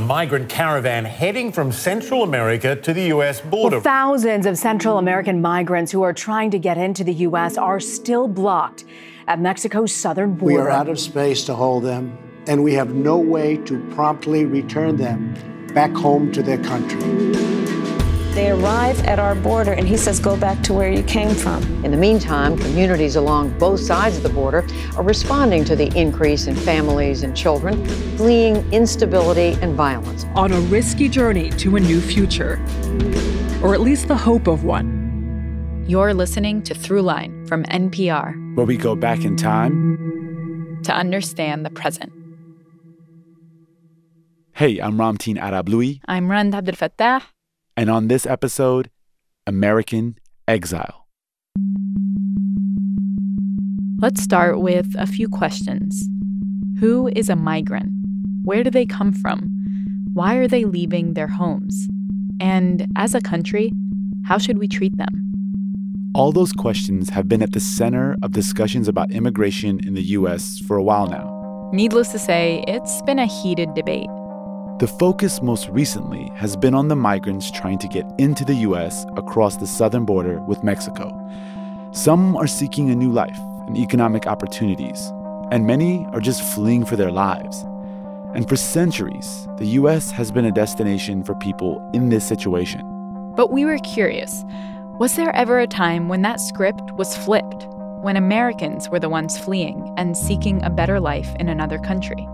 Migrant caravan heading from Central America to the U.S. border. Well, thousands of Central American migrants who are trying to get into the U.S. are still blocked at Mexico's southern border. We are out of space to hold them, and we have no way to promptly return them back home to their country. They arrive at our border, and he says, Go back to where you came from. In the meantime, communities along both sides of the border are responding to the increase in families and children fleeing instability and violence. On a risky journey to a new future, or at least the hope of one. You're listening to Throughline from NPR, where we go back in time to understand the present. Hey, I'm Ramtin Arablouei. I'm Rund Abdelfatah. And on this episode, American Exile. Let's start with a few questions. Who is a migrant? Where do they come from? Why are they leaving their homes? And as a country, how should we treat them? All those questions have been at the center of discussions about immigration in the U.S. for a while now. Needless to say, it's been a heated debate. The focus most recently has been on the migrants trying to get into the U.S. across the southern border with Mexico. Some are seeking a new life and economic opportunities, and many are just fleeing for their lives. And for centuries, the U.S. has been a destination for people in this situation. But we were curious was there ever a time when that script was flipped, when Americans were the ones fleeing and seeking a better life in another country?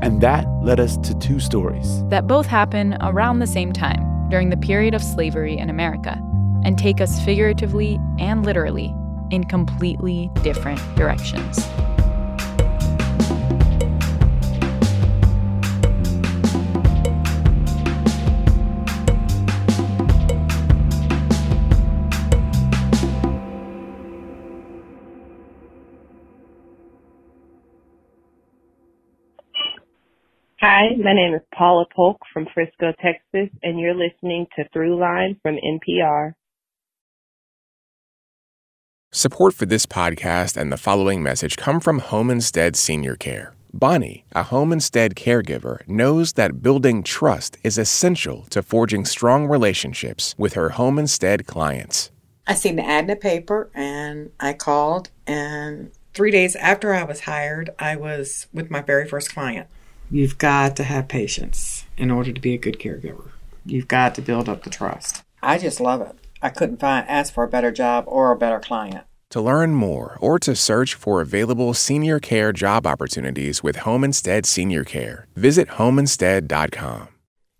And that led us to two stories that both happen around the same time during the period of slavery in America and take us figuratively and literally in completely different directions. Hi, my name is Paula Polk from Frisco, Texas, and you're listening to Throughline from NPR. Support for this podcast and the following message come from Home Instead Senior Care. Bonnie, a Home Instead caregiver, knows that building trust is essential to forging strong relationships with her Home Instead clients. I seen the ad in the paper and I called, and three days after I was hired, I was with my very first client. You've got to have patience in order to be a good caregiver. You've got to build up the trust. I just love it. I couldn't find ask for a better job or a better client. To learn more or to search for available senior care job opportunities with Home Instead Senior Care, visit homeinstead.com.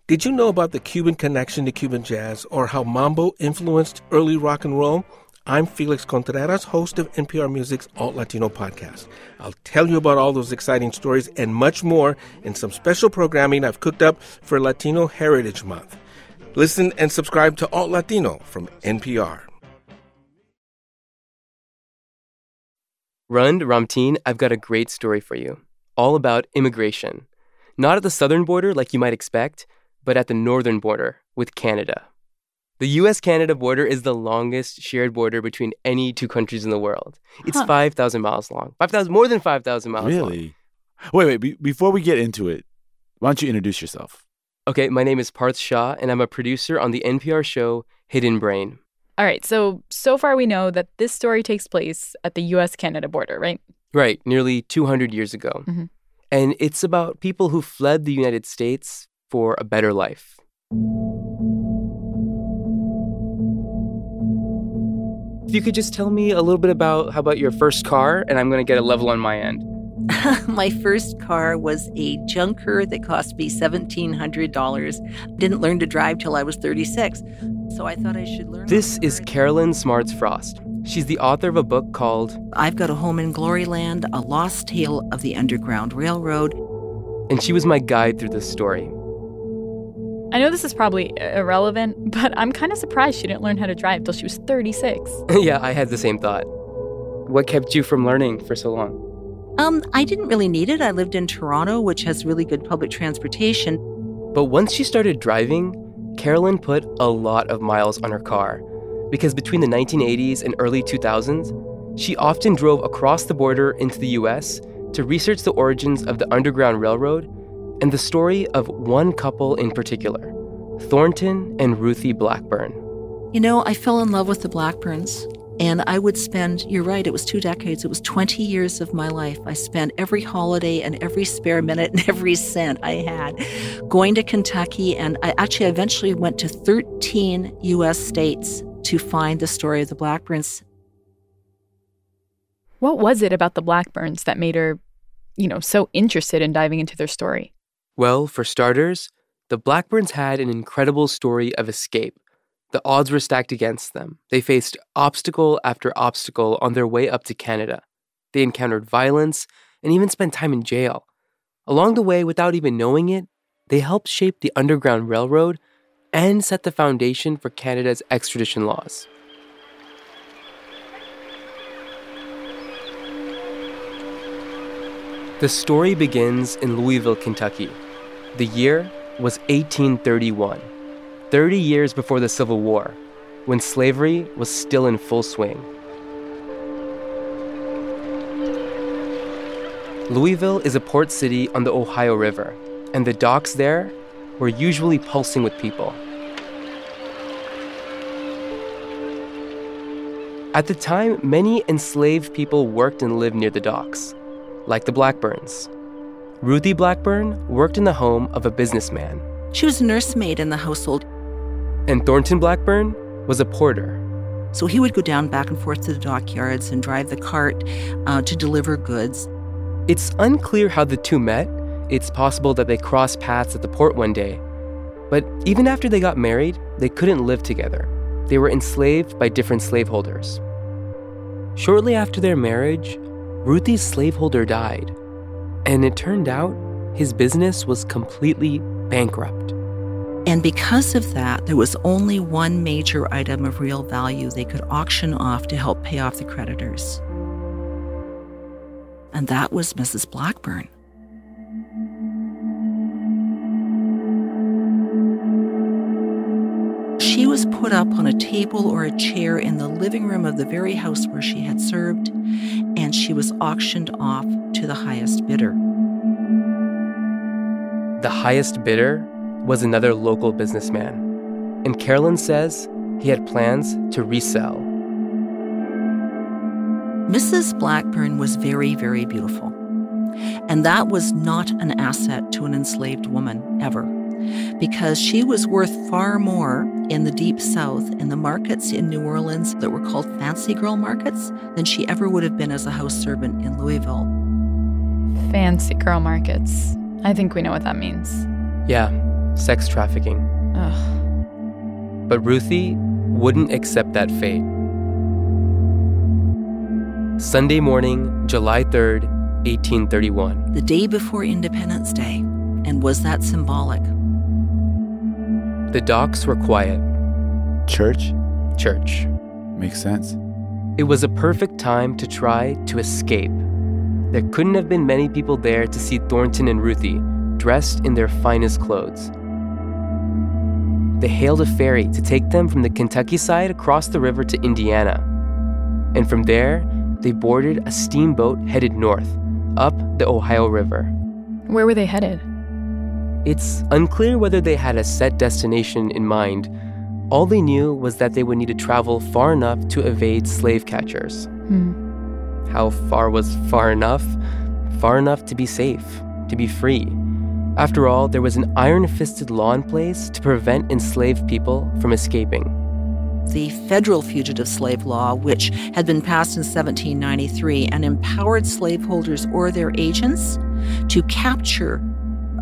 Did you know about the Cuban connection to Cuban jazz or how mambo influenced early rock and roll? I'm Felix Contreras, host of NPR Music's Alt Latino podcast. I'll tell you about all those exciting stories and much more in some special programming I've cooked up for Latino Heritage Month. Listen and subscribe to Alt Latino from NPR. Rund, Ramtin, I've got a great story for you. All about immigration. Not at the southern border like you might expect, but at the northern border with Canada. The US Canada border is the longest shared border between any two countries in the world. It's huh. 5,000 miles long. 5,000 more than 5,000 miles really? Long. Wait, wait, be- before we get into it, why don't you introduce yourself? Okay, my name is Parth Shah and I'm a producer on the NPR show Hidden Brain. All right, so so far we know that this story takes place at the US Canada border, right? Right, nearly 200 years ago. Mm-hmm. And it's about people who fled the United States for a better life. If you could just tell me a little bit about how about your first car, and I'm going to get a level on my end. my first car was a junker that cost me $1,700. Didn't learn to drive till I was 36, so I thought I should learn. This is Karolyn Smardz Frost. She's the author of a book called I've Got a Home in Gloryland A Lost Tale of the Underground Railroad. And she was my guide through this story. I know this is probably irrelevant, but I'm kind of surprised she didn't learn how to drive till she was 36. yeah, I had the same thought. What kept you from learning for so long? Um, I didn't really need it. I lived in Toronto, which has really good public transportation. But once she started driving, Karolyn put a lot of miles on her car because between the 1980s and early 2000s, she often drove across the border into the US to research the origins of the Underground Railroad and the story of one couple in particular Thornton and Ruthie Blackburn. You know, I fell in love with the Blackburns. And I would spend, you're right, it was two decades, it was 20 years of my life. I spent every holiday and every spare minute and every cent I had going to Kentucky. And I actually eventually went to 13 US states to find the story of the Blackburns. What was it about the Blackburns that made her, you know, so interested in diving into their story? Well, for starters, the Blackburns had an incredible story of escape the odds were stacked against them. They faced obstacle after obstacle on their way up to Canada. They encountered violence and even spent time in jail. Along the way, without even knowing it, they helped shape the Underground Railroad and set the foundation for Canada's extradition laws. The story begins in Louisville, Kentucky. The year was 1831. 30 years before the Civil War, when slavery was still in full swing. Louisville is a port city on the Ohio River, and the docks there were usually pulsing with people. At the time, many enslaved people worked and lived near the docks, like the Blackburns. Ruthie Blackburn worked in the home of a businessman. She was a nursemaid in the household and Thornton Blackburn was a porter. So he would go down back and forth to the dockyards and drive the cart uh, to deliver goods. It's unclear how the two met. It's possible that they crossed paths at the port one day. But even after they got married, they couldn't live together. They were enslaved by different slaveholders. Shortly after their marriage, Ruthie's slaveholder died. And it turned out his business was completely bankrupt. And because of that, there was only one major item of real value they could auction off to help pay off the creditors. And that was Mrs. Blackburn. Put up on a table or a chair in the living room of the very house where she had served, and she was auctioned off to the highest bidder. The highest bidder was another local businessman, and Karolyn says he had plans to resell. Mrs. Blackburn was very, very beautiful. And that was not an asset to an enslaved woman, ever, because she was worth far more in the deep south, in the markets in New Orleans that were called fancy girl markets, than she ever would have been as a house servant in Louisville. Fancy girl markets. I think we know what that means. Yeah, sex trafficking. Ugh. But Ruthie wouldn't accept that fate. Sunday morning, July 3rd, 1831. The day before Independence Day. And was that symbolic? The docks were quiet. Church? Church. Makes sense. It was a perfect time to try to escape. There couldn't have been many people there to see Thornton and Ruthie dressed in their finest clothes they hailed a ferry to take them from the Kentucky side across the river to Indiana. And from there, they boarded a steamboat headed north, up the Ohio River. Where were they headed? It's unclear whether they had a set destination in mind. All they knew was that they would need to travel far enough to evade slave catchers. Hmm. How far was far enough? Far enough to be safe, to be free. After all, there was an iron fisted law in place to prevent enslaved people from escaping. The federal fugitive slave law, which had been passed in 1793 and empowered slaveholders or their agents to capture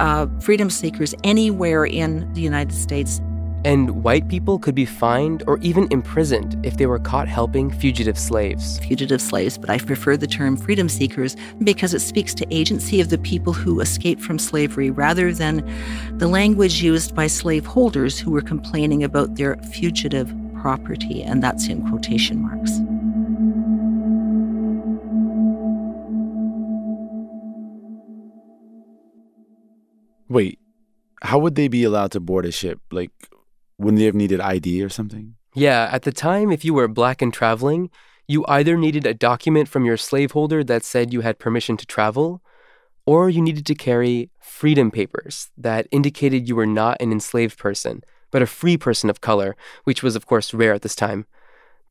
uh, freedom seekers anywhere in the United States and white people could be fined or even imprisoned if they were caught helping fugitive slaves. Fugitive slaves, but I prefer the term freedom seekers because it speaks to agency of the people who escaped from slavery rather than the language used by slaveholders who were complaining about their fugitive property, and that's in quotation marks. Wait, how would they be allowed to board a ship? Like, wouldn't they have needed ID or something? Yeah, at the time, if you were black and traveling, you either needed a document from your slaveholder that said you had permission to travel, or you needed to carry freedom papers that indicated you were not an enslaved person, but a free person of color, which was, of course, rare at this time.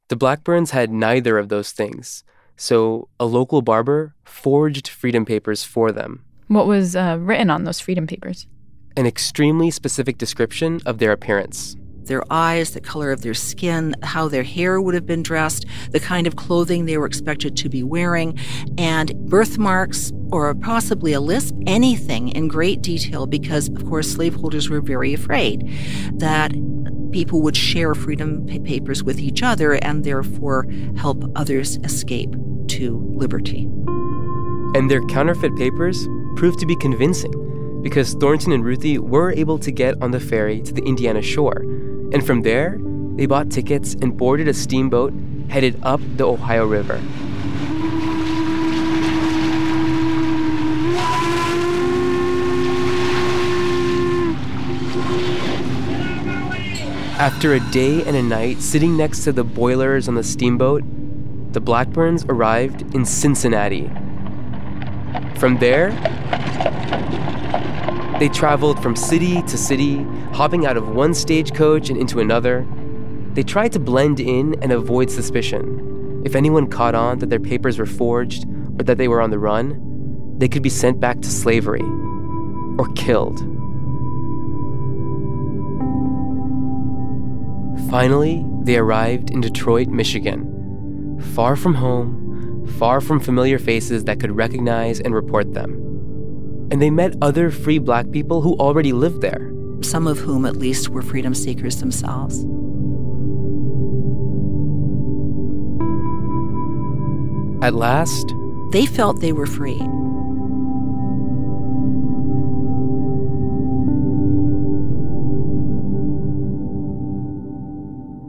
The Blackburns had neither of those things, so a local barber forged freedom papers for them. What was uh, written on those freedom papers? An extremely specific description of their appearance their eyes, the color of their skin, how their hair would have been dressed, the kind of clothing they were expected to be wearing, and birthmarks or possibly a lisp, anything in great detail, because, of course, slaveholders were very afraid that people would share freedom papers with each other and therefore help others escape to liberty. And their counterfeit papers proved to be convincing because Thornton and Ruthie were able to get on the ferry to the Indiana shore and from there, they bought tickets and boarded a steamboat headed up the Ohio River. After a day and a night sitting next to the boilers on the steamboat, the Blackburns arrived in Cincinnati. From there, they traveled from city to city, hopping out of one stagecoach and into another. They tried to blend in and avoid suspicion. If anyone caught on that their papers were forged or that they were on the run, they could be sent back to slavery or killed. Finally, they arrived in Detroit, Michigan, far from home, far from familiar faces that could recognize and report them and they met other free black people who already lived there. Some of whom, at least, were freedom seekers themselves. At last, they felt they were free.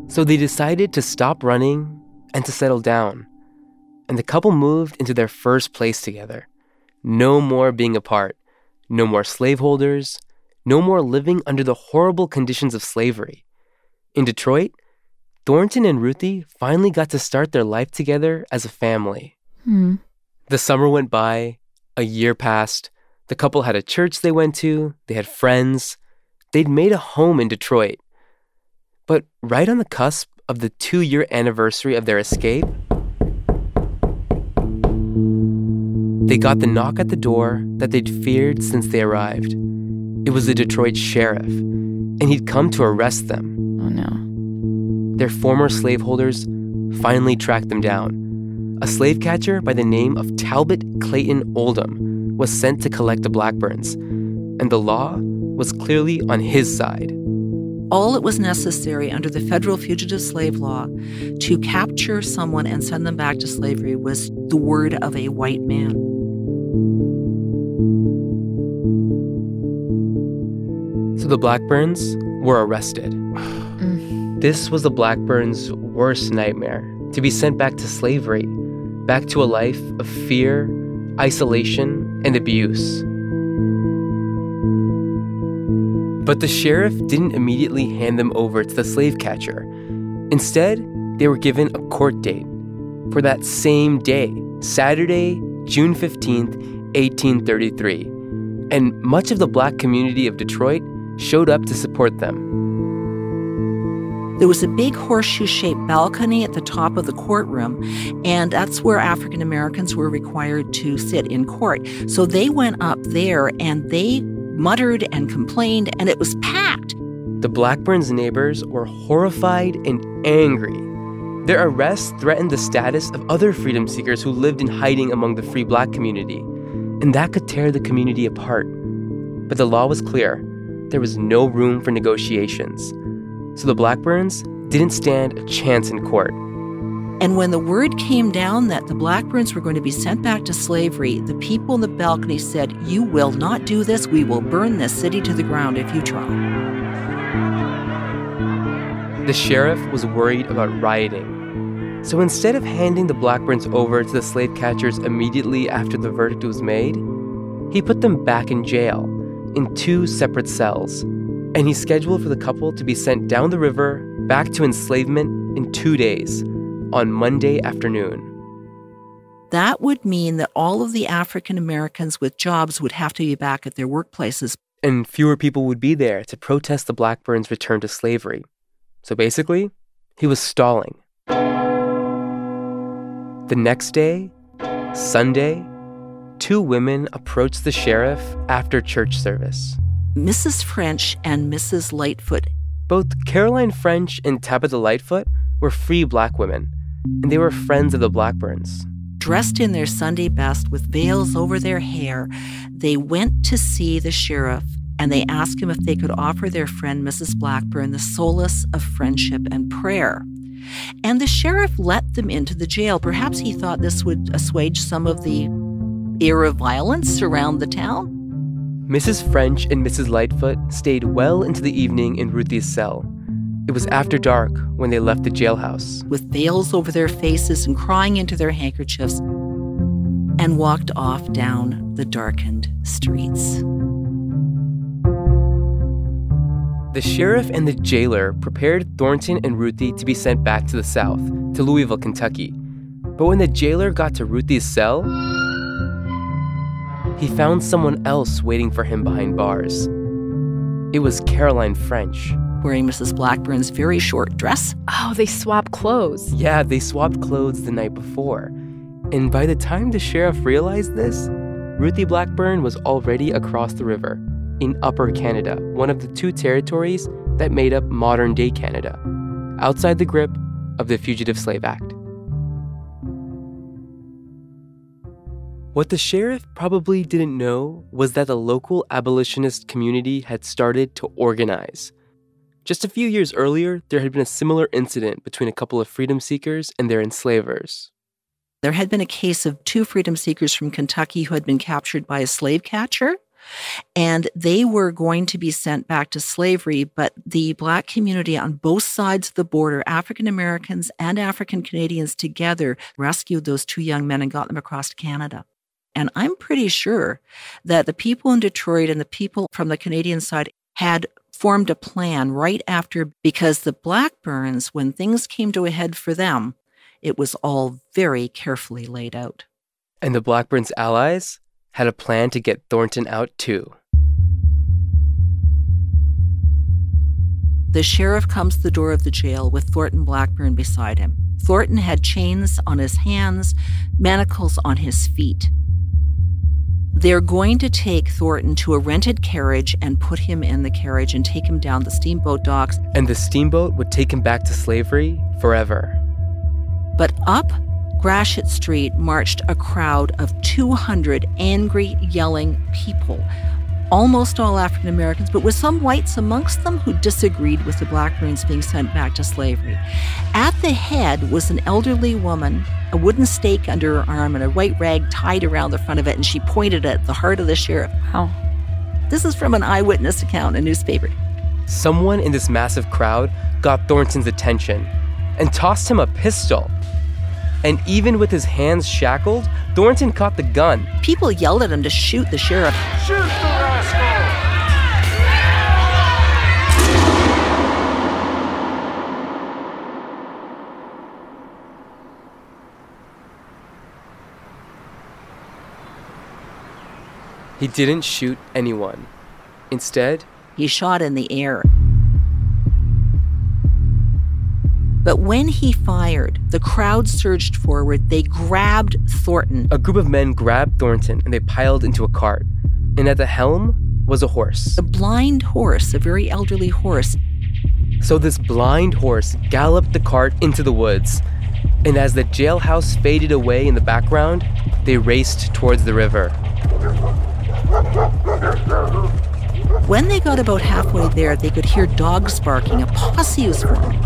So they decided to stop running and to settle down. And the couple moved into their first place together. No more being apart. No more slaveholders. No more living under the horrible conditions of slavery. In Detroit, Thornton and Ruthie finally got to start their life together as a family. Hmm. The summer went by, a year passed. The couple had a church they went to, they had friends. They'd made a home in Detroit. But right on the cusp of the two year anniversary of their escape, They got the knock at the door that they'd feared since they arrived. It was the Detroit sheriff, and he'd come to arrest them. Oh no. Their former slaveholders finally tracked them down. A slave catcher by the name of Talbot Clayton Oldham was sent to collect the Blackburns, and the law was clearly on his side. All that was necessary under the federal fugitive slave law to capture someone and send them back to slavery was the word of a white man. The Blackburns were arrested. Mm. This was the Blackburns' worst nightmare to be sent back to slavery, back to a life of fear, isolation, and abuse. But the sheriff didn't immediately hand them over to the slave catcher. Instead, they were given a court date for that same day, Saturday, June 15th, 1833. And much of the black community of Detroit showed up to support them. There was a big horseshoe shaped balcony at the top of the courtroom, and that's where African Americans were required to sit in court. So they went up there and they muttered and complained, and it was packed. The Blackburns' neighbors were horrified and angry. Their arrests threatened the status of other freedom seekers who lived in hiding among the free black community, and that could tear the community apart. But the law was clear there was no room for negotiations. So the Blackburns didn't stand a chance in court. And when the word came down that the Blackburns were going to be sent back to slavery, the people in the balcony said, You will not do this. We will burn this city to the ground if you try. The sheriff was worried about rioting. So instead of handing the Blackburns over to the slave catchers immediately after the verdict was made, he put them back in jail in two separate cells, and he scheduled for the couple to be sent down the river back to enslavement in two days, on Monday afternoon. that would mean that all of the African Americans with jobs would have to be back at their workplaces. And fewer people would be there to protest the Blackburns' return to slavery. So basically, he was stalling. The next day, Sunday, two women approached the sheriff after church service. Mrs. French and Mrs. Lightfoot. Both Caroline French and Tabitha Lightfoot were free black women, and they were friends of the Blackburns. Dressed in their Sunday best with veils over their hair, they went to see the sheriff and they asked him if they could offer their friend Mrs. Blackburn the solace of friendship and prayer. And the sheriff let them into the jail. Perhaps he thought this would assuage some of the air of violence around the town. Mrs. French and Mrs. Lightfoot stayed well into the evening in Ruthie's cell. It was after dark when they left the jailhouse. With veils over their faces and crying into their handkerchiefs, and walked off down the darkened streets. The sheriff and the jailer prepared Thornton and Ruthie to be sent back to the South, to Louisville, Kentucky. But when the jailer got to Ruthie's cell, he found someone else waiting for him behind bars. It was Caroline French. Wearing Mrs. Blackburn's very short dress. Oh, they swapped clothes. Yeah, they swapped clothes the night before. And by the time the sheriff realized this, Ruthie Blackburn was already across the river in Upper Canada, one of the two territories that made up modern day Canada, outside the grip of the Fugitive Slave Act. What the sheriff probably didn't know was that the local abolitionist community had started to organize. Just a few years earlier, there had been a similar incident between a couple of freedom seekers and their enslavers. There had been a case of two freedom seekers from Kentucky who had been captured by a slave catcher and they were going to be sent back to slavery. But the Black community on both sides of the border, African Americans and African Canadians together, rescued those two young men and got them across Canada. And I'm pretty sure that the people in Detroit and the people from the Canadian side had formed a plan right after because the Blackburns, when things came to a head for them, it was all very carefully laid out. And the Blackburns' allies? had a plan to get Thornton out too. The sheriff comes to the door of the jail with Thornton Blackburn beside him. Thornton had chains on his hands, manacles on his feet. They're going to take Thornton to a rented carriage and put him in the carriage and take him down the steamboat docks. And the steamboat would take him back to slavery forever. But up Gratiot Street marched a crowd of 200 angry, yelling people, almost all African Americans, but with some whites amongst them who disagreed with the Blackburns being sent back to slavery. At the head was an elderly woman, a wooden stake under her arm, and a white rag tied around the front of it, and she pointed at the heart of the sheriff. Wow. This is from an eyewitness account in a newspaper. Someone in this massive crowd got Thornton's attention and tossed him a pistol. And even with his hands shackled, Thornton caught the gun. People yelled at him to shoot the sheriff. Shoot the He didn't shoot anyone. Instead, he shot in the air. But when he fired, the crowd surged forward. They grabbed Thornton. A group of men grabbed Thornton and they piled into a cart. And at the helm was a horse. A blind horse, a very elderly horse. So this blind horse galloped the cart into the woods. And as the jailhouse faded away in the background, they raced towards the river. When they got about halfway there, they could hear dogs barking. A posse was forming.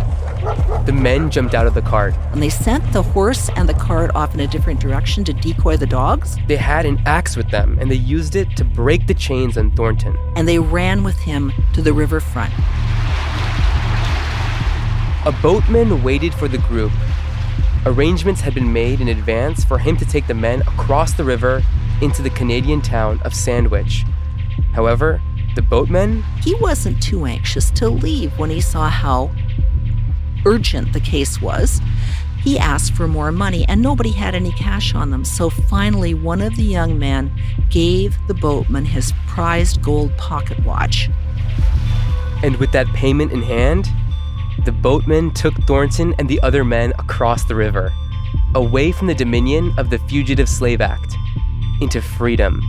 The men jumped out of the cart. And they sent the horse and the cart off in a different direction to decoy the dogs. They had an axe with them, and they used it to break the chains on Thornton. And they ran with him to the riverfront. A boatman waited for the group. Arrangements had been made in advance for him to take the men across the river into the Canadian town of Sandwich. However, the boatman? He wasn't too anxious to leave when he saw how urgent the case was. He asked for more money, and nobody had any cash on them. So finally, one of the young men gave the boatman his prized gold pocket watch. And with that payment in hand, the boatman took Thornton and the other men across the river, away from the dominion of the Fugitive Slave Act, into freedom,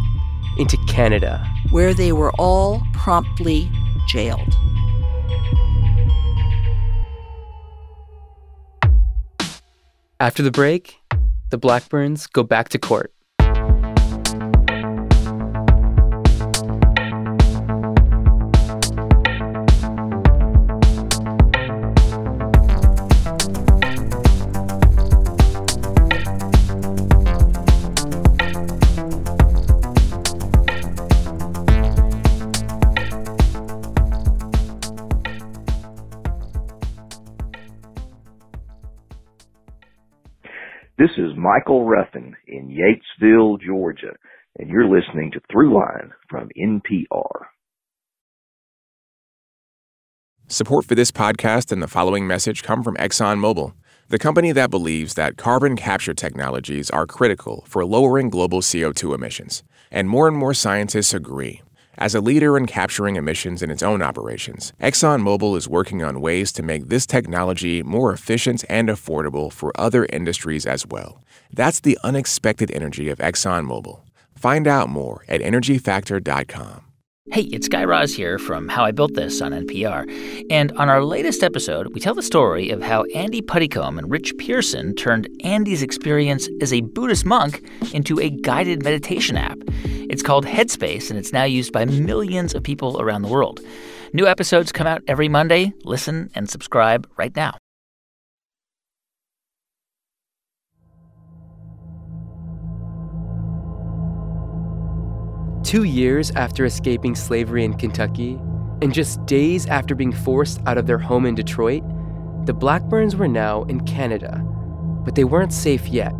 into Canada, where they were all promptly jailed. After the break, the Blackburns go back to court. This is Michael Ruffin in Yatesville, Georgia, and you're listening to Throughline from NPR. Support for this podcast and the following message come from ExxonMobil, the company that believes that carbon capture technologies are critical for lowering global CO2 emissions. And more and more scientists agree. As a leader in capturing emissions in its own operations, ExxonMobil is working on ways to make this technology more efficient and affordable for other industries as well. That's the unexpected energy of ExxonMobil. Find out more at EnergyFactor.com. Hey, it's Guy Raz here from How I Built This on NPR. And on our latest episode, we tell the story of how Andy Puddicombe and Rich Pierson turned Andy's experience as a Buddhist monk into a guided meditation app. It's called Headspace, and it's now used by millions of people around the world. New episodes come out every Monday. Listen and subscribe right now. Two years after escaping slavery in Kentucky, and just days after being forced out of their home in Detroit, the Blackburns were now in Canada. But they weren't safe yet.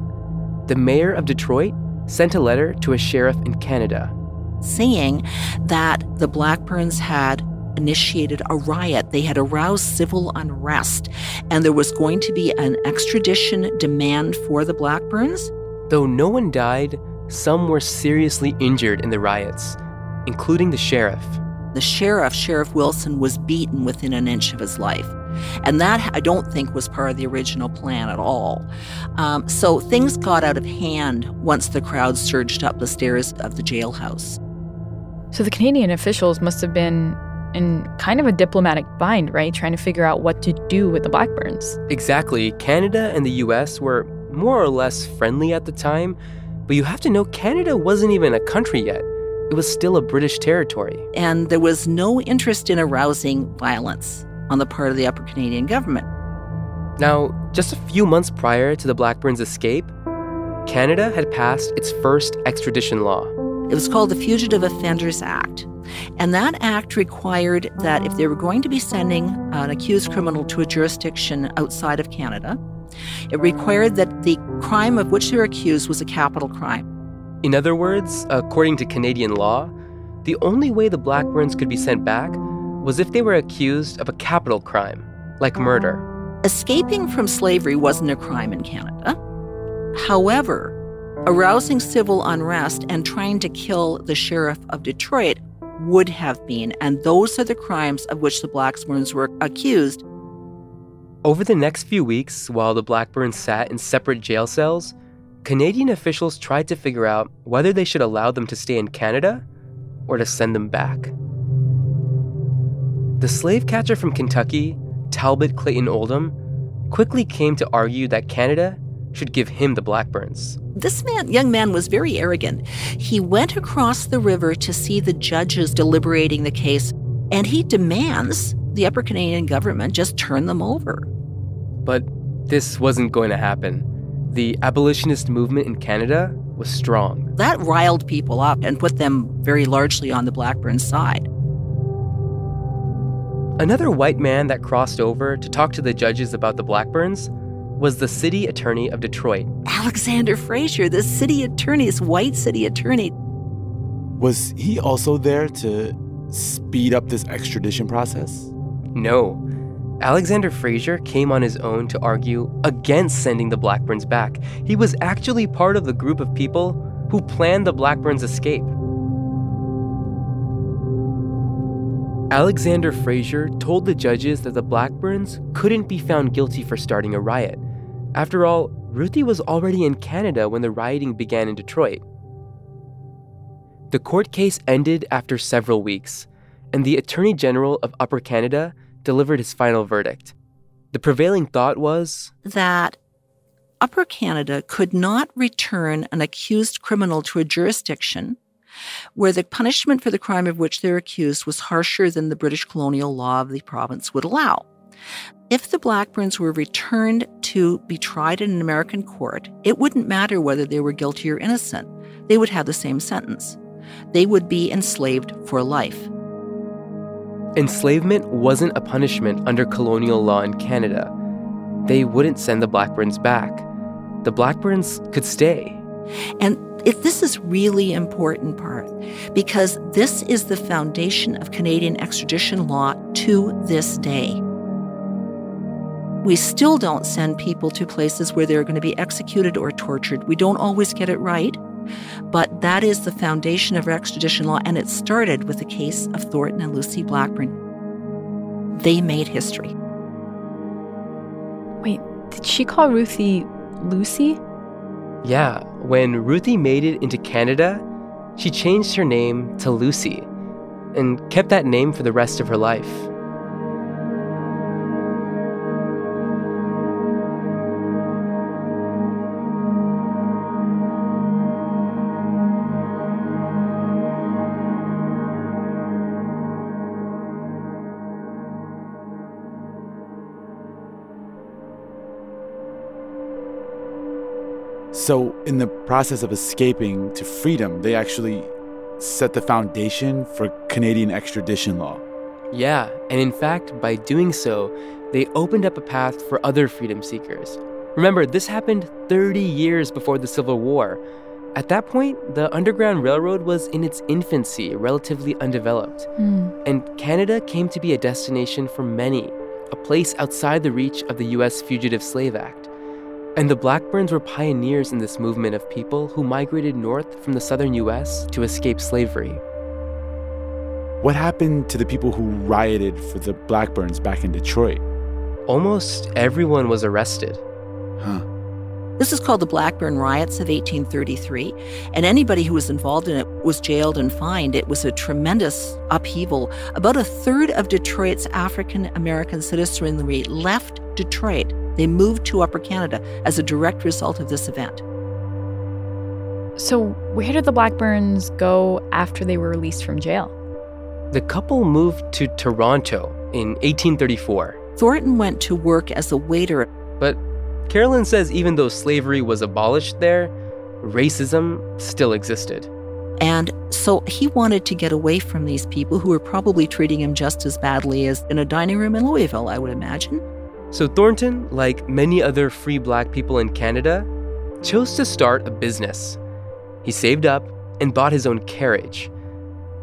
The mayor of Detroit sent a letter to a sheriff in Canada saying that the Blackburns had initiated a riot. They had aroused civil unrest, and there was going to be an extradition demand for the Blackburns. Though no one died, some were seriously injured in the riots, including the sheriff. The sheriff, Sheriff Wilson, was beaten within an inch of his life. And that I don't think was part of the original plan at all. Um, so things got out of hand once the crowd surged up the stairs of the jailhouse. So the Canadian officials must have been in kind of a diplomatic bind, right? Trying to figure out what to do with the Blackburns. Exactly. Canada and the US were more or less friendly at the time, but you have to know Canada wasn't even a country yet. It was still a British territory. And there was no interest in arousing violence on the part of the Upper Canadian government. Now, just a few months prior to the Blackburns' escape, Canada had passed its first extradition law. It was called the Fugitive Offenders Act. And that act required that if they were going to be sending an accused criminal to a jurisdiction outside of Canada, it required that the crime of which they were accused was a capital crime. In other words, according to Canadian law, the only way the Blackburns could be sent back was if they were accused of a capital crime, like murder. Escaping from slavery wasn't a crime in Canada. However, arousing civil unrest and trying to kill the sheriff of Detroit would have been, and those are the crimes of which the Blackburns were accused. Over the next few weeks, while the Blackburns sat in separate jail cells, Canadian officials tried to figure out whether they should allow them to stay in Canada or to send them back. The slave catcher from Kentucky, Talbot Clayton Oldham, quickly came to argue that Canada should give him the Blackburns. This man, young man was very arrogant. He went across the river to see the judges deliberating the case, and he demands the Upper Canadian government just turn them over. But this wasn't going to happen. The abolitionist movement in Canada was strong. That riled people up and put them very largely on the Blackburn side. Another white man that crossed over to talk to the judges about the Blackburns was the city attorney of Detroit. Alexander Fraser, the city attorney, this white city attorney. Was he also there to speed up this extradition process? No. Alexander Fraser came on his own to argue against sending the Blackburns back. He was actually part of the group of people who planned the Blackburns' escape. Alexander Fraser told the judges that the Blackburns couldn't be found guilty for starting a riot. After all, Ruthie was already in Canada when the rioting began in Detroit. The court case ended after several weeks, and the Attorney General of Upper Canada delivered his final verdict. The prevailing thought was that Upper Canada could not return an accused criminal to a jurisdiction where the punishment for the crime of which they're accused was harsher than the British colonial law of the province would allow. If the Blackburns were returned to be tried in an American court, it wouldn't matter whether they were guilty or innocent. They would have the same sentence. They would be enslaved for life. Enslavement wasn't a punishment under colonial law in Canada. They wouldn't send the Blackburns back. The Blackburns could stay. And this is really important part because this is the foundation of Canadian extradition law to this day. We still don't send people to places where they're going to be executed or tortured. We don't always get it right, but that is the foundation of extradition law, and it started with the case of Thornton and Lucy Blackburn. They made history. Wait, did she call Ruthie Lucy? Yeah, when Ruthie made it into Canada, she changed her name to Lucy and kept that name for the rest of her life. So, in the process of escaping to freedom, they actually set the foundation for Canadian extradition law. Yeah, and in fact, by doing so, they opened up a path for other freedom seekers. Remember, this happened 30 years before the Civil War. At that point, the Underground Railroad was in its infancy, relatively undeveloped. Mm. And Canada came to be a destination for many, a place outside the reach of the U.S. Fugitive Slave Act. And the Blackburns were pioneers in this movement of people who migrated north from the southern U.S. to escape slavery. What happened to the people who rioted for the Blackburns back in Detroit? Almost everyone was arrested. Huh. This is called the Blackburn Riots of 1833, and anybody who was involved in it was jailed and fined. It was a tremendous upheaval. About a third of Detroit's African American citizenry left Detroit they moved to Upper Canada as a direct result of this event. So, where did the Blackburns go after they were released from jail? The couple moved to Toronto in 1834. Thornton went to work as a waiter. But Karolyn says even though slavery was abolished there, racism still existed. And so he wanted to get away from these people who were probably treating him just as badly as in a dining room in Louisville, I would imagine. So Thornton, like many other free black people in Canada, chose to start a business. He saved up and bought his own carriage.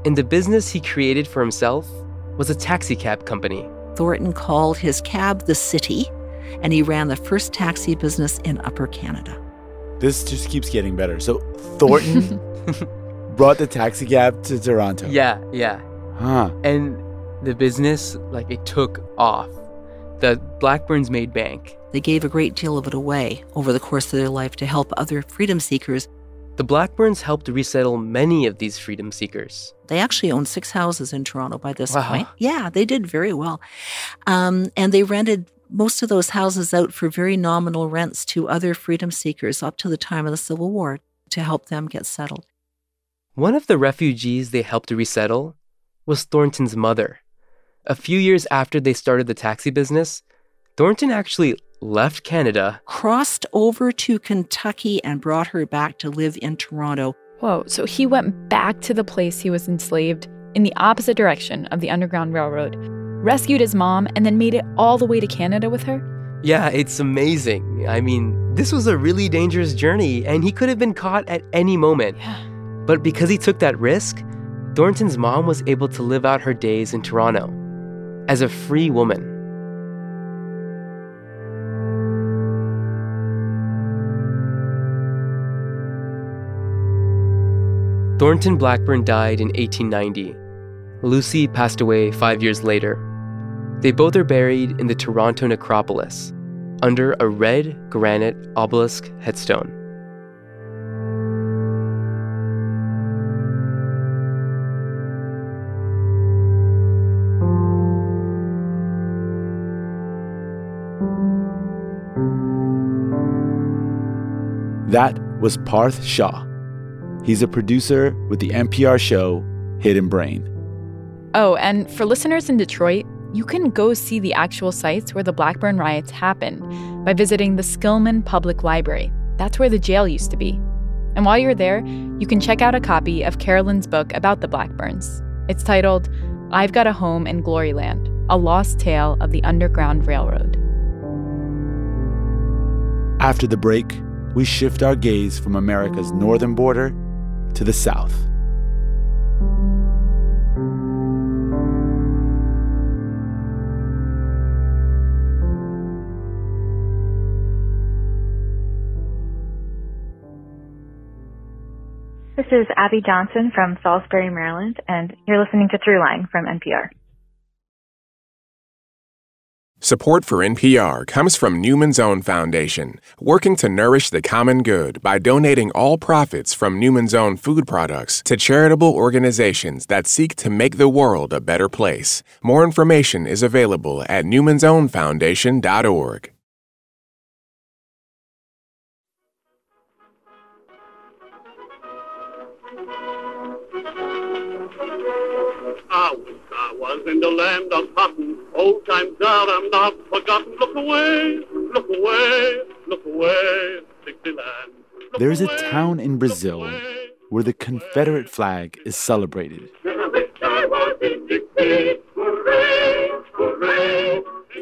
And the business he created for himself was a taxi cab company. Thornton called his cab the City, and he ran the first taxi business in Upper Canada. This just keeps getting better. So Thornton brought the taxi cab to Toronto. Yeah, yeah. Huh. And the business, like, it took off the Blackburns made bank. They gave a great deal of it away over the course of their life to help other freedom seekers. The Blackburns helped resettle many of these freedom seekers. They actually owned six houses in Toronto by this wow. point. Yeah, they did very well. Um, and they rented most of those houses out for very nominal rents to other freedom seekers up to the time of the Civil War to help them get settled. One of the refugees they helped resettle was Thornton's mother. A few years after they started the taxi business, Thornton actually left Canada, crossed over to Kentucky, and brought her back to live in Toronto. Whoa, so he went back to the place he was enslaved in the opposite direction of the Underground Railroad, rescued his mom, and then made it all the way to Canada with her? Yeah, it's amazing. I mean, this was a really dangerous journey, and he could have been caught at any moment. Yeah. But because he took that risk, Thornton's mom was able to live out her days in Toronto as a free woman. Thornton Blackburn died in 1890. Lucy passed away five years later. They both are buried in the Toronto necropolis under a red granite obelisk headstone. That was Parth Shah. He's a producer with the NPR show Hidden Brain. Oh, and for listeners in Detroit, you can go see the actual sites where the Blackburn riots happened by visiting the Skillman Public Library. That's where the jail used to be. And while you're there, you can check out a copy of Karolyn's book about the Blackburns. It's titled I've Got a Home in Gloryland A Lost Tale of the Underground Railroad. After the break, we shift our gaze from America's northern border to the south. This is Abby Johnson from Salisbury, Maryland, and you're listening to Throughline from NPR. Support for NPR comes from Newman's Own Foundation, working to nourish the common good by donating all profits from Newman's Own food products to charitable organizations that seek to make the world a better place. More information is available at newmansownfoundation.org. I was in the land of cotton. Old times are I'm not forgotten. Look away, look away, look away, Dixieland. There's a town in Brazil where the Confederate flag is celebrated.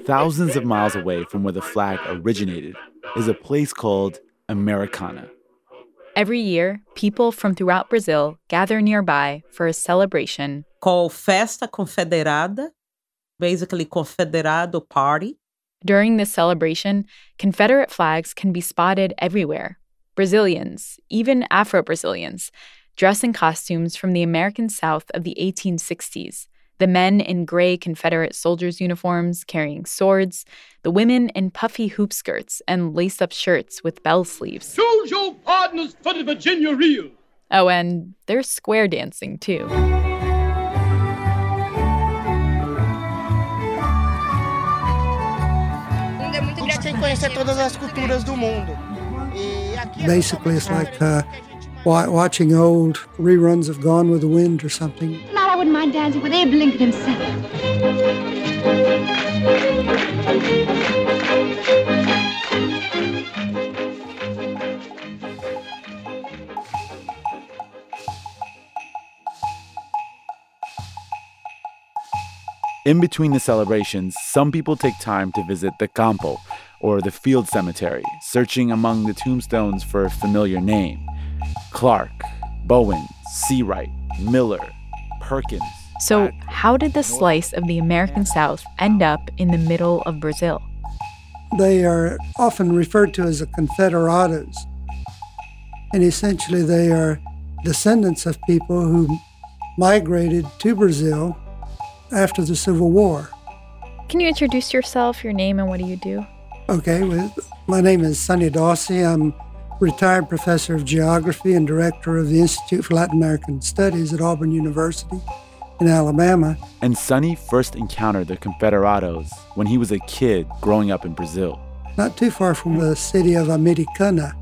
Thousands of miles away from where the flag originated is a place called Americana. Every year, people from throughout Brazil gather nearby for a celebration called Festa Confederada, basically Confederado Party. During this celebration, Confederate flags can be spotted everywhere. Brazilians, even Afro Brazilians, dress in costumes from the American South of the 1860s. The men in gray Confederate soldiers' uniforms carrying swords, the women in puffy hoop skirts and lace up shirts with bell sleeves. Choose your partners for the Virginia Reel. Oh, and there's square dancing too. Conhecer todas as culturas do mundo. Basically, it's like uh, watching old reruns of Gone with the Wind or something. Now I wouldn't mind dancing with Abe Lincoln himself. In between the celebrations, some people take time to visit the campo, or the field cemetery, searching among the tombstones for a familiar name Clark, Bowen, Seawright, Miller, Perkins. So, how did this slice of the American South end up in the middle of Brazil? They are often referred to as the Confederados. And essentially, they are descendants of people who migrated to Brazil after the Civil War. Can you introduce yourself, your name, and what do you do? Okay, well, my name is Sonny Dawsey. I'm retired professor of geography and director of the Institute for Latin American Studies at Auburn University in Alabama. And Sonny first encountered the Confederados when he was a kid growing up in Brazil. Not too far from the city of Americana.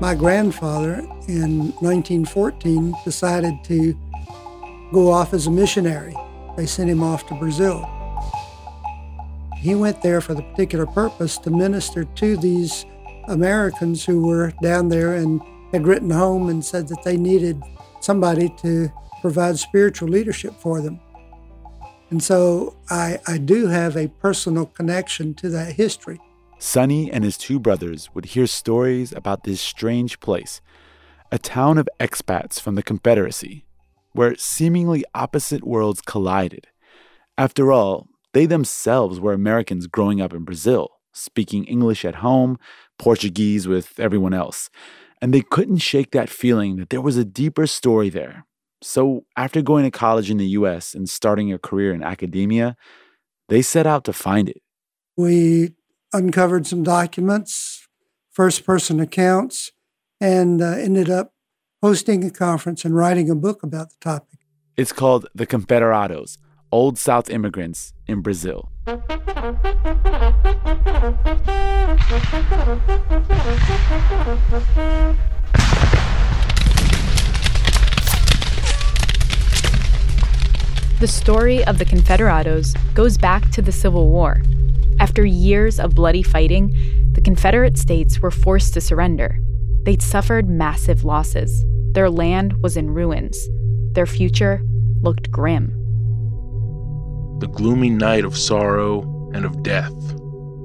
My grandfather in 1914 decided to go off as a missionary. They sent him off to Brazil. He went there for the particular purpose to minister to these Americans who were down there and had written home and said that they needed somebody to provide spiritual leadership for them. And so I, I do have a personal connection to that history. Sonny and his two brothers would hear stories about this strange place, a town of expats from the Confederacy where seemingly opposite worlds collided. After all, they themselves were Americans growing up in Brazil, speaking English at home, Portuguese with everyone else. And they couldn't shake that feeling that there was a deeper story there. So, after going to college in the US and starting a career in academia, they set out to find it. We uncovered some documents, first person accounts, and uh, ended up hosting a conference and writing a book about the topic. It's called The Confederados Old South Immigrants in Brazil. The story of the Confederados goes back to the Civil War. After years of bloody fighting, the Confederate states were forced to surrender. They'd suffered massive losses. Their land was in ruins. Their future looked grim. The gloomy night of sorrow and of death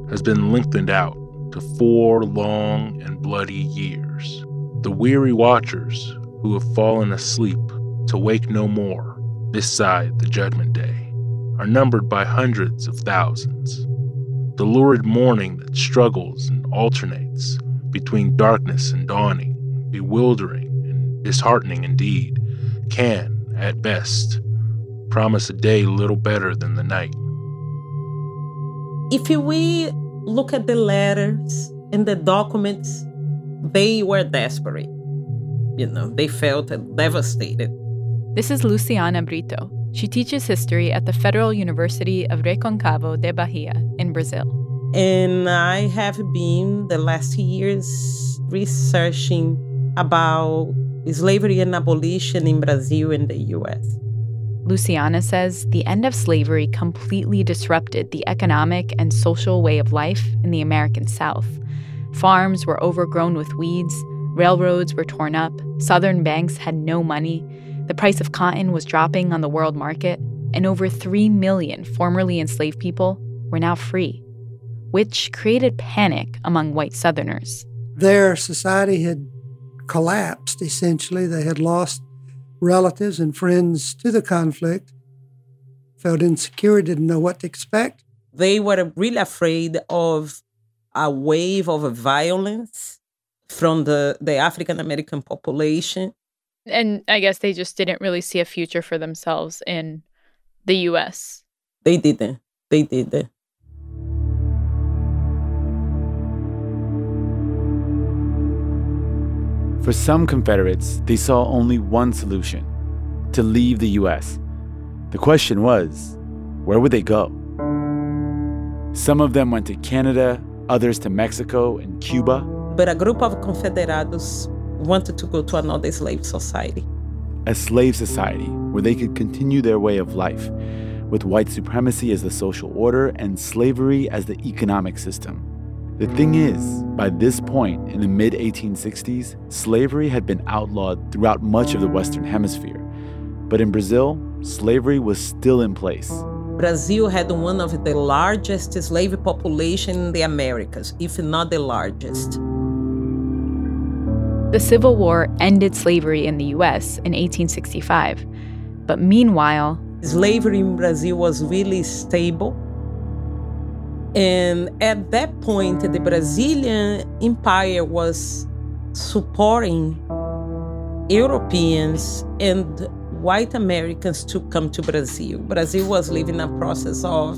has been lengthened out to four long and bloody years. The weary watchers who have fallen asleep to wake no more this side the judgment day are numbered by hundreds of thousands. The lurid morning that struggles and alternates between darkness and dawning, bewildering and disheartening indeed, can, at best, promise a day little better than the night. If we look at the letters and the documents, they were desperate. You know, they felt devastated. This is Luciana Brito. She teaches history at the Federal University of Recôncavo de Bahia in Brazil. And I have been the last years researching about slavery and abolition in Brazil and the US. Luciana says the end of slavery completely disrupted the economic and social way of life in the American South. Farms were overgrown with weeds, railroads were torn up, southern banks had no money, the price of cotton was dropping on the world market, and over 3 million formerly enslaved people were now free, which created panic among white Southerners. Their society had collapsed, essentially. They had lost relatives and friends to the conflict, felt insecure, didn't know what to expect. They were really afraid of a wave of violence from the, the African American population. And I guess they just didn't really see a future for themselves in the US. They didn't. They didn't. For some Confederates, they saw only one solution to leave the US. The question was, where would they go? Some of them went to Canada, others to Mexico and Cuba. But a group of Confederados wanted to go to another slave society. A slave society where they could continue their way of life, with white supremacy as the social order and slavery as the economic system. The thing is, by this point in the mid 1860s, slavery had been outlawed throughout much of the Western Hemisphere. But in Brazil, slavery was still in place. Brazil had one of the largest slave population in the Americas, if not the largest. The Civil War ended slavery in the US in 1865. But meanwhile, slavery in Brazil was really stable and at that point, the Brazilian Empire was supporting Europeans and white Americans to come to Brazil. Brazil was living a process of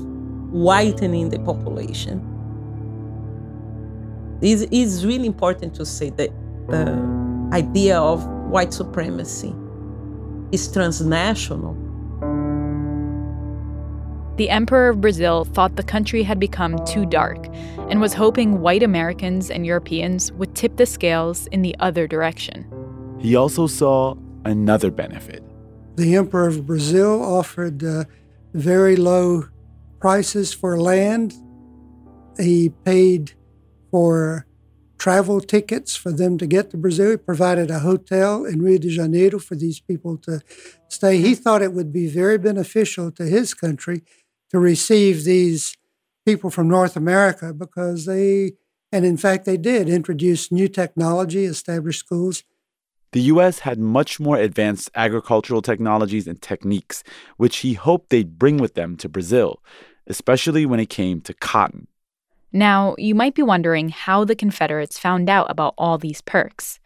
whitening the population. It is really important to say that the idea of white supremacy is transnational the Emperor of Brazil thought the country had become too dark and was hoping white Americans and Europeans would tip the scales in the other direction. He also saw another benefit. The Emperor of Brazil offered uh, very low prices for land. He paid for travel tickets for them to get to Brazil. He provided a hotel in Rio de Janeiro for these people to stay. He thought it would be very beneficial to his country to receive these people from North America because they, and in fact, they did introduce new technology, establish schools. The U.S. had much more advanced agricultural technologies and techniques, which he hoped they'd bring with them to Brazil, especially when it came to cotton. Now, you might be wondering how the Confederates found out about all these perks.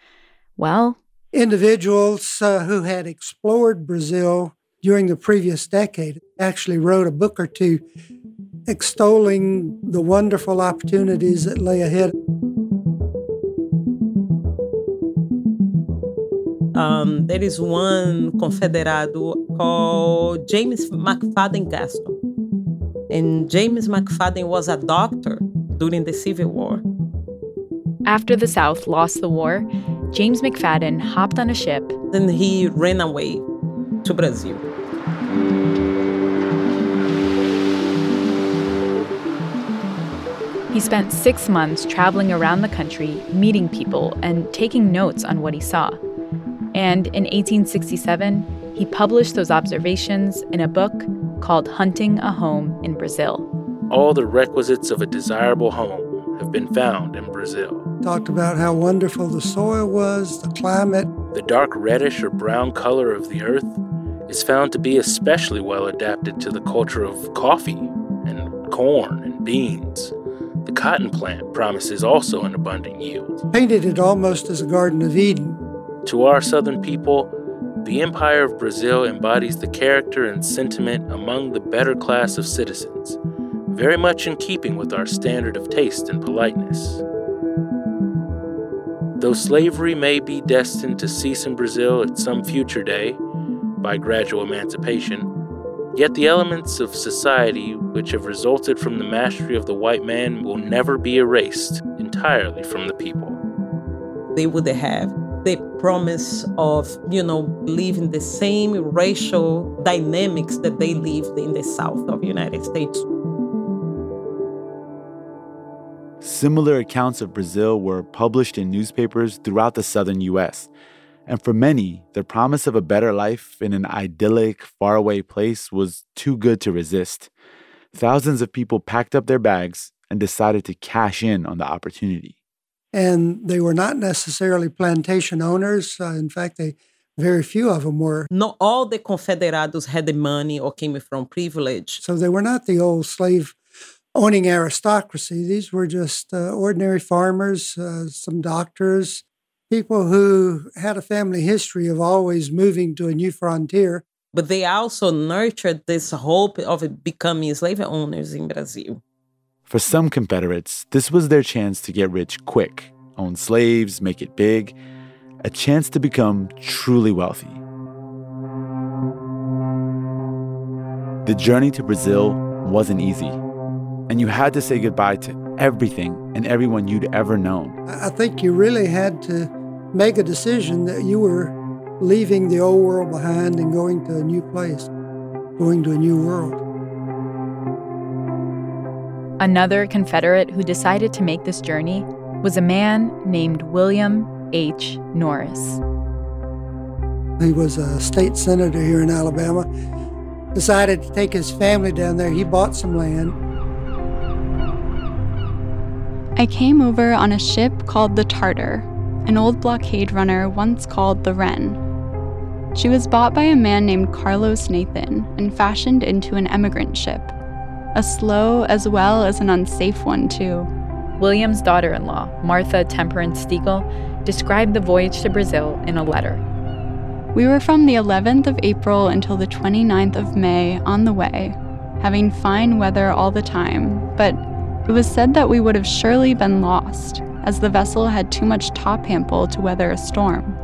Well, individuals uh, who had explored Brazil during the previous decade actually wrote a book or two extolling the wonderful opportunities that lay ahead. Um, there is one confederado called James McFadden Gaston. And James McFadden was a doctor during the Civil War. After the South lost the war, James McFadden hopped on a ship. Then he ran away to Brazil. He spent six months traveling around the country, meeting people, and taking notes on what he saw. And in 1867, he published those observations in a book called Hunting a Home in Brazil. All the requisites of a desirable home have been found in Brazil. Talked about how wonderful the soil was, the climate. The dark reddish or brown color of the earth is found to be especially well adapted to the culture of coffee and corn and beans. Cotton plant promises also an abundant yield. Painted it almost as a Garden of Eden. To our southern people, the Empire of Brazil embodies the character and sentiment among the better class of citizens, very much in keeping with our standard of taste and politeness. Though slavery may be destined to cease in Brazil at some future day by gradual emancipation, Yet the elements of society which have resulted from the mastery of the white man will never be erased entirely from the people. They would have the promise of, you know, living the same racial dynamics that they lived in the South of the United States. Similar accounts of Brazil were published in newspapers throughout the southern U.S. And for many, the promise of a better life in an idyllic, faraway place was too good to resist. Thousands of people packed up their bags and decided to cash in on the opportunity. And they were not necessarily plantation owners. Uh, in fact, they very few of them were. Not all the confederados had the money or came from privilege. So they were not the old slave owning aristocracy. These were just uh, ordinary farmers, uh, some doctors, people who had a family history of always moving to a new frontier. But they also nurtured this hope of becoming slave owners in Brazil. For some Confederates, this was their chance to get rich quick, own slaves, make it big, a chance to become truly wealthy. The journey to Brazil wasn't easy, and you had to say goodbye to everything and everyone you'd ever known. I think you really had to make a decision that you were leaving the old world behind and going to a new place, going to a new world. Another Confederate who decided to make this journey was a man named William H. Norris. He was a state senator here in Alabama. Decided to take his family down there. He bought some land. I came over on a ship called the Tartar, an old blockade runner once called the Wren. She was bought by a man named Carlos Nathan and fashioned into an emigrant ship. A slow as well as an unsafe one, too. William's daughter in law, Martha Temperance Steagall, described the voyage to Brazil in a letter. We were from the 11th of April until the 29th of May on the way, having fine weather all the time, but it was said that we would have surely been lost, as the vessel had too much top hample to weather a storm.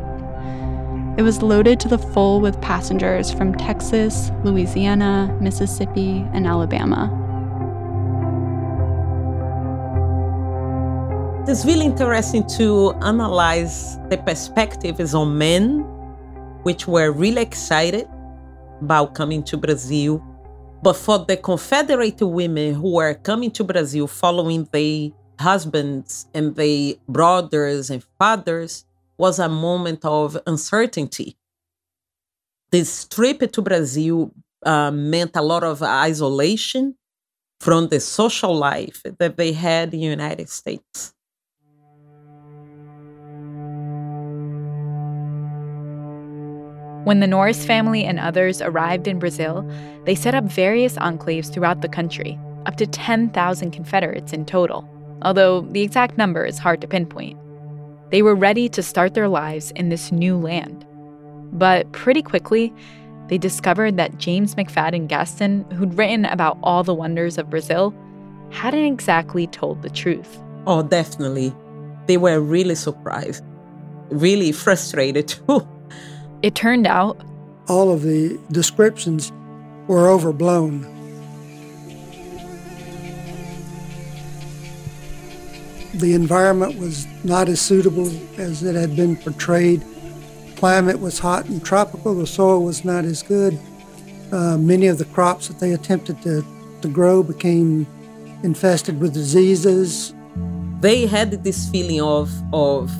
It was loaded to the full with passengers from Texas, Louisiana, Mississippi, and Alabama. It's really interesting to analyze the perspectives on men, which were really excited about coming to Brazil. But for the Confederate women who were coming to Brazil following their husbands and their brothers and fathers, was a moment of uncertainty. This trip to Brazil uh, meant a lot of isolation from the social life that they had in the United States. When the Norris family and others arrived in Brazil, they set up various enclaves throughout the country, up to 10,000 Confederates in total, although the exact number is hard to pinpoint. They were ready to start their lives in this new land. But pretty quickly, they discovered that James McFadden Gaston, who'd written about all the wonders of Brazil, hadn't exactly told the truth. Oh, definitely. They were really surprised, really frustrated too. It turned out all of the descriptions were overblown. The environment was not as suitable as it had been portrayed. Climate was hot and tropical. The soil was not as good. Uh, many of the crops that they attempted to, to grow became infested with diseases. They had this feeling of, of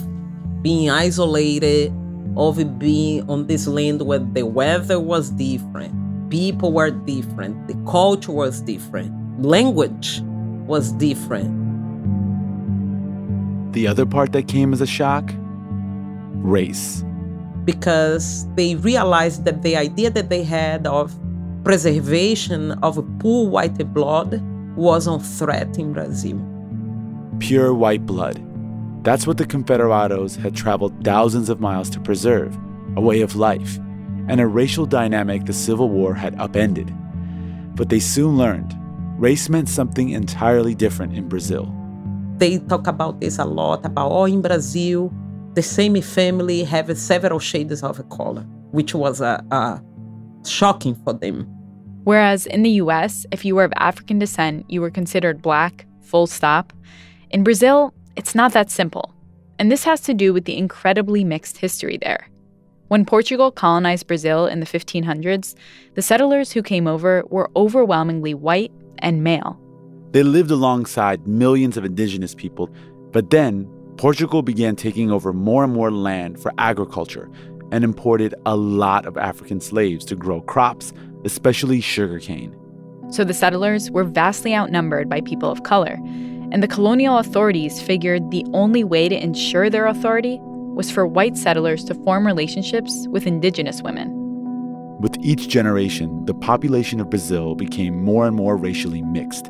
being isolated, of being on this land where the weather was different, people were different, the culture was different, language was different. The other part that came as a shock race. Because they realized that the idea that they had of preservation of pure white blood was on threat in Brazil. Pure white blood. That's what the Confederados had traveled thousands of miles to preserve a way of life and a racial dynamic the Civil War had upended. But they soon learned race meant something entirely different in Brazil. They talk about this a lot about, oh, in Brazil, the same family have several shades of color, which was uh, uh, shocking for them. Whereas in the US, if you were of African descent, you were considered black, full stop. In Brazil, it's not that simple. And this has to do with the incredibly mixed history there. When Portugal colonized Brazil in the 1500s, the settlers who came over were overwhelmingly white and male. They lived alongside millions of indigenous people, but then Portugal began taking over more and more land for agriculture and imported a lot of African slaves to grow crops, especially sugarcane. So the settlers were vastly outnumbered by people of color, and the colonial authorities figured the only way to ensure their authority was for white settlers to form relationships with indigenous women. With each generation, the population of Brazil became more and more racially mixed.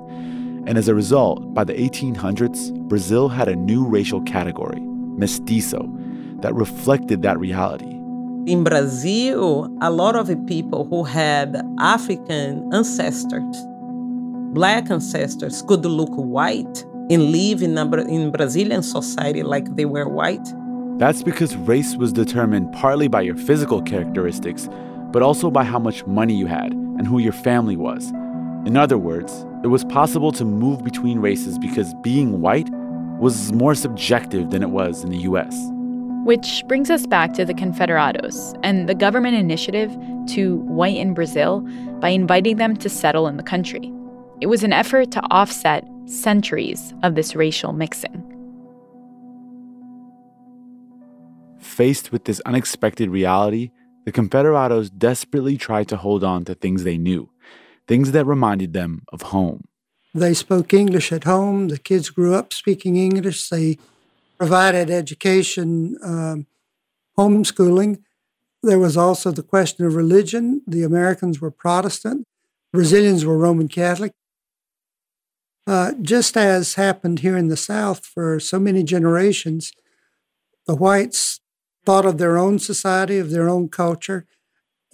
And as a result, by the 1800s, Brazil had a new racial category, mestizo, that reflected that reality. In Brazil, a lot of the people who had African ancestors, black ancestors, could look white and live in, a, in Brazilian society like they were white. That's because race was determined partly by your physical characteristics, but also by how much money you had and who your family was. In other words, it was possible to move between races because being white was more subjective than it was in the US. Which brings us back to the Confederados and the government initiative to whiten Brazil by inviting them to settle in the country. It was an effort to offset centuries of this racial mixing. Faced with this unexpected reality, the Confederados desperately tried to hold on to things they knew, things that reminded them of home. They spoke English at home. The kids grew up speaking English. They provided education, um, homeschooling. There was also the question of religion. The Americans were Protestant, Brazilians were Roman Catholic. Uh, just as happened here in the South for so many generations, the whites thought of their own society, of their own culture,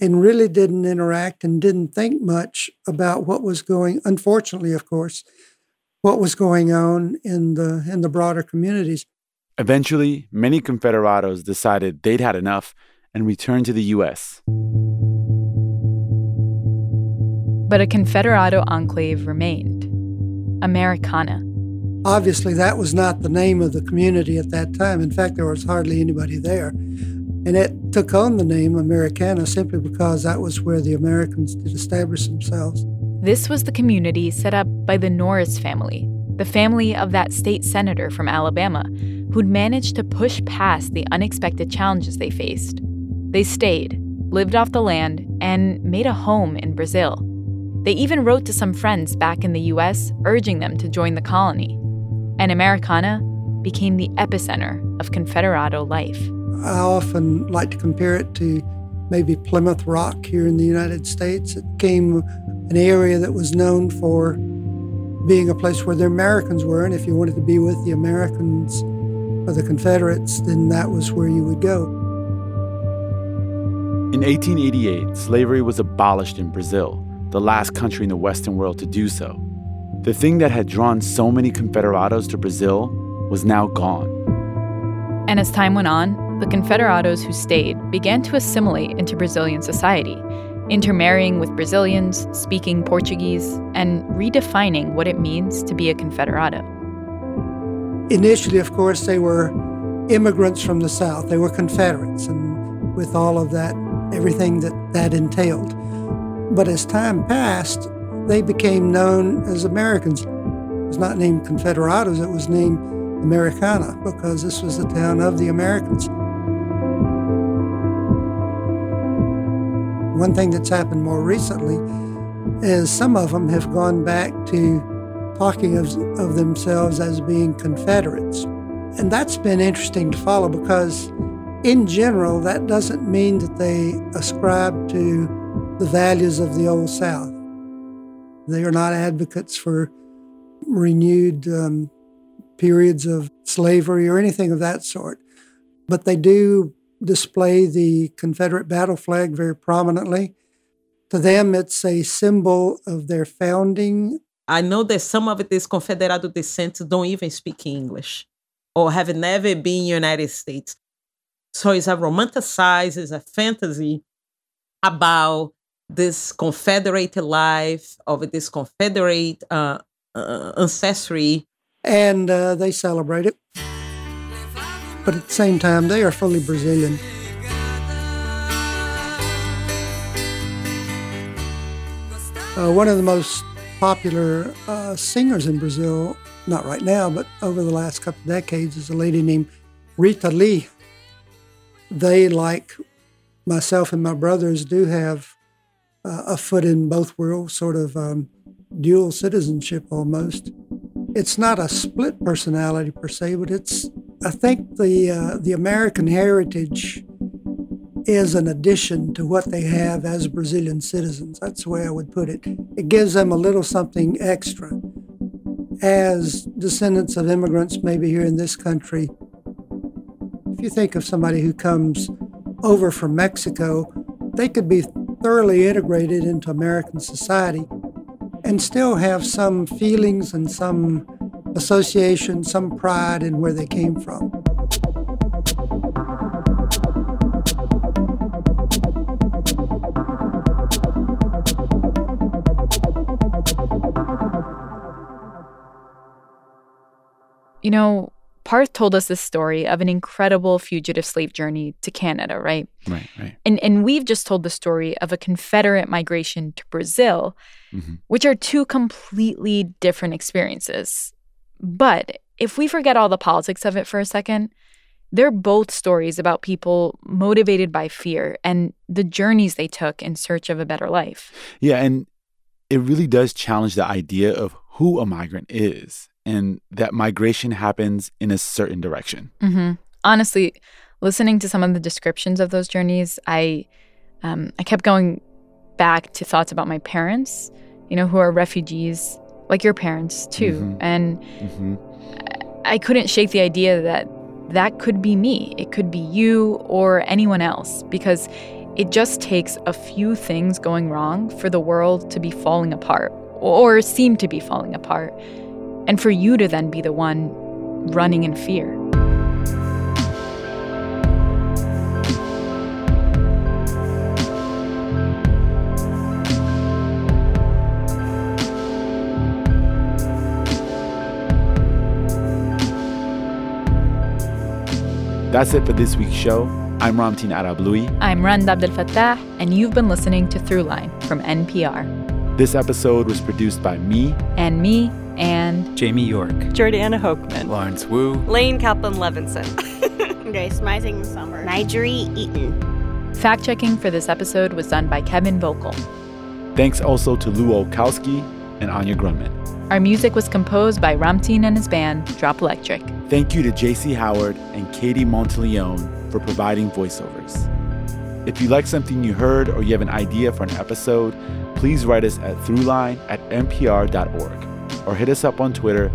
and really didn't interact and didn't think much about what was going, unfortunately, of course, what was going on in the, in the broader communities. Eventually, many Confederados decided they'd had enough and returned to the U.S. But a Confederado enclave remained Americana. Obviously, that was not the name of the community at that time. In fact, there was hardly anybody there. And it took on the name Americana simply because that was where the Americans did establish themselves. This was the community set up by the Norris family, the family of that state senator from Alabama who'd managed to push past the unexpected challenges they faced. They stayed, lived off the land, and made a home in Brazil. They even wrote to some friends back in the US urging them to join the colony. And Americana became the epicenter of Confederado life. I often like to compare it to maybe Plymouth Rock here in the United States. It became an area that was known for being a place where the Americans were, and if you wanted to be with the Americans, or the Confederates, then that was where you would go. In 1888, slavery was abolished in Brazil, the last country in the Western world to do so. The thing that had drawn so many Confederados to Brazil was now gone. And as time went on, the Confederados who stayed began to assimilate into Brazilian society, intermarrying with Brazilians, speaking Portuguese, and redefining what it means to be a Confederado. Initially, of course, they were immigrants from the South. They were Confederates, and with all of that, everything that that entailed. But as time passed, they became known as Americans. It was not named Confederados, it was named Americana because this was the town of the Americans. One thing that's happened more recently is some of them have gone back to talking of, of themselves as being Confederates. And that's been interesting to follow because, in general, that doesn't mean that they ascribe to the values of the Old South. They are not advocates for renewed um, periods of slavery or anything of that sort. But they do display the Confederate battle flag very prominently. To them, it's a symbol of their founding. I know that some of these Confederado descendants don't even speak English or have never been United States. So it's a romanticized, it's a fantasy about this Confederate life, of this Confederate uh, uh, ancestry. And uh, they celebrate it but at the same time, they are fully Brazilian. Uh, one of the most popular uh, singers in Brazil, not right now, but over the last couple of decades, is a lady named Rita Lee. They, like myself and my brothers, do have uh, a foot in both worlds, sort of um, dual citizenship almost. It's not a split personality per se, but it's I think the uh, the American heritage is an addition to what they have as Brazilian citizens. That's the way I would put it. It gives them a little something extra. As descendants of immigrants, maybe here in this country, if you think of somebody who comes over from Mexico, they could be thoroughly integrated into American society and still have some feelings and some association, some pride in where they came from. You know, Parth told us this story of an incredible fugitive slave journey to Canada, right? Right, right. And and we've just told the story of a Confederate migration to Brazil, mm-hmm. which are two completely different experiences. But if we forget all the politics of it for a second, they're both stories about people motivated by fear and the journeys they took in search of a better life. Yeah, and it really does challenge the idea of who a migrant is and that migration happens in a certain direction. Mm-hmm. Honestly, listening to some of the descriptions of those journeys, I um, I kept going back to thoughts about my parents, you know, who are refugees like your parents too. Mm-hmm. And mm-hmm. I couldn't shake the idea that that could be me. It could be you or anyone else because it just takes a few things going wrong for the world to be falling apart or seem to be falling apart and for you to then be the one running in fear. That's it for this week's show. I'm Ramtin Arablouei. I'm Rund Abdelfatah, and you've been listening to Throughline from NPR. This episode was produced by me. And me, and Jamie York. Jordana Hochman. Lawrence Wu. Lane Kaplan Levenson. Grace Mising Summer. Nigeri Eaton. Fact checking for this episode was done by Kevin Vocal. Thanks also to Lou Olkowski and Anya Grundmann. Our music was composed by Ramtin and his band, Drop Electric. Thank you to JC Howard and Katie Monteleone for providing voiceovers. If you like something you heard or you have an idea for an episode, please write us at throughline at npr.org or hit us up on Twitter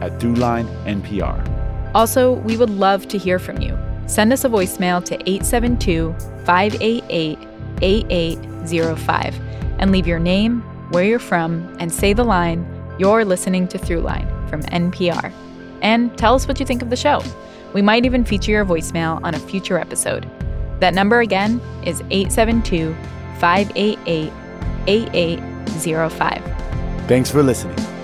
at throughlinenpr. Also, we would love to hear from you. Send us a voicemail to 872 588 8805 and leave your name, where you're from, and say the line, You're listening to Throughline from NPR. And tell us what you think of the show. We might even feature your voicemail on a future episode. That number again is 872 588 8805. Thanks for listening.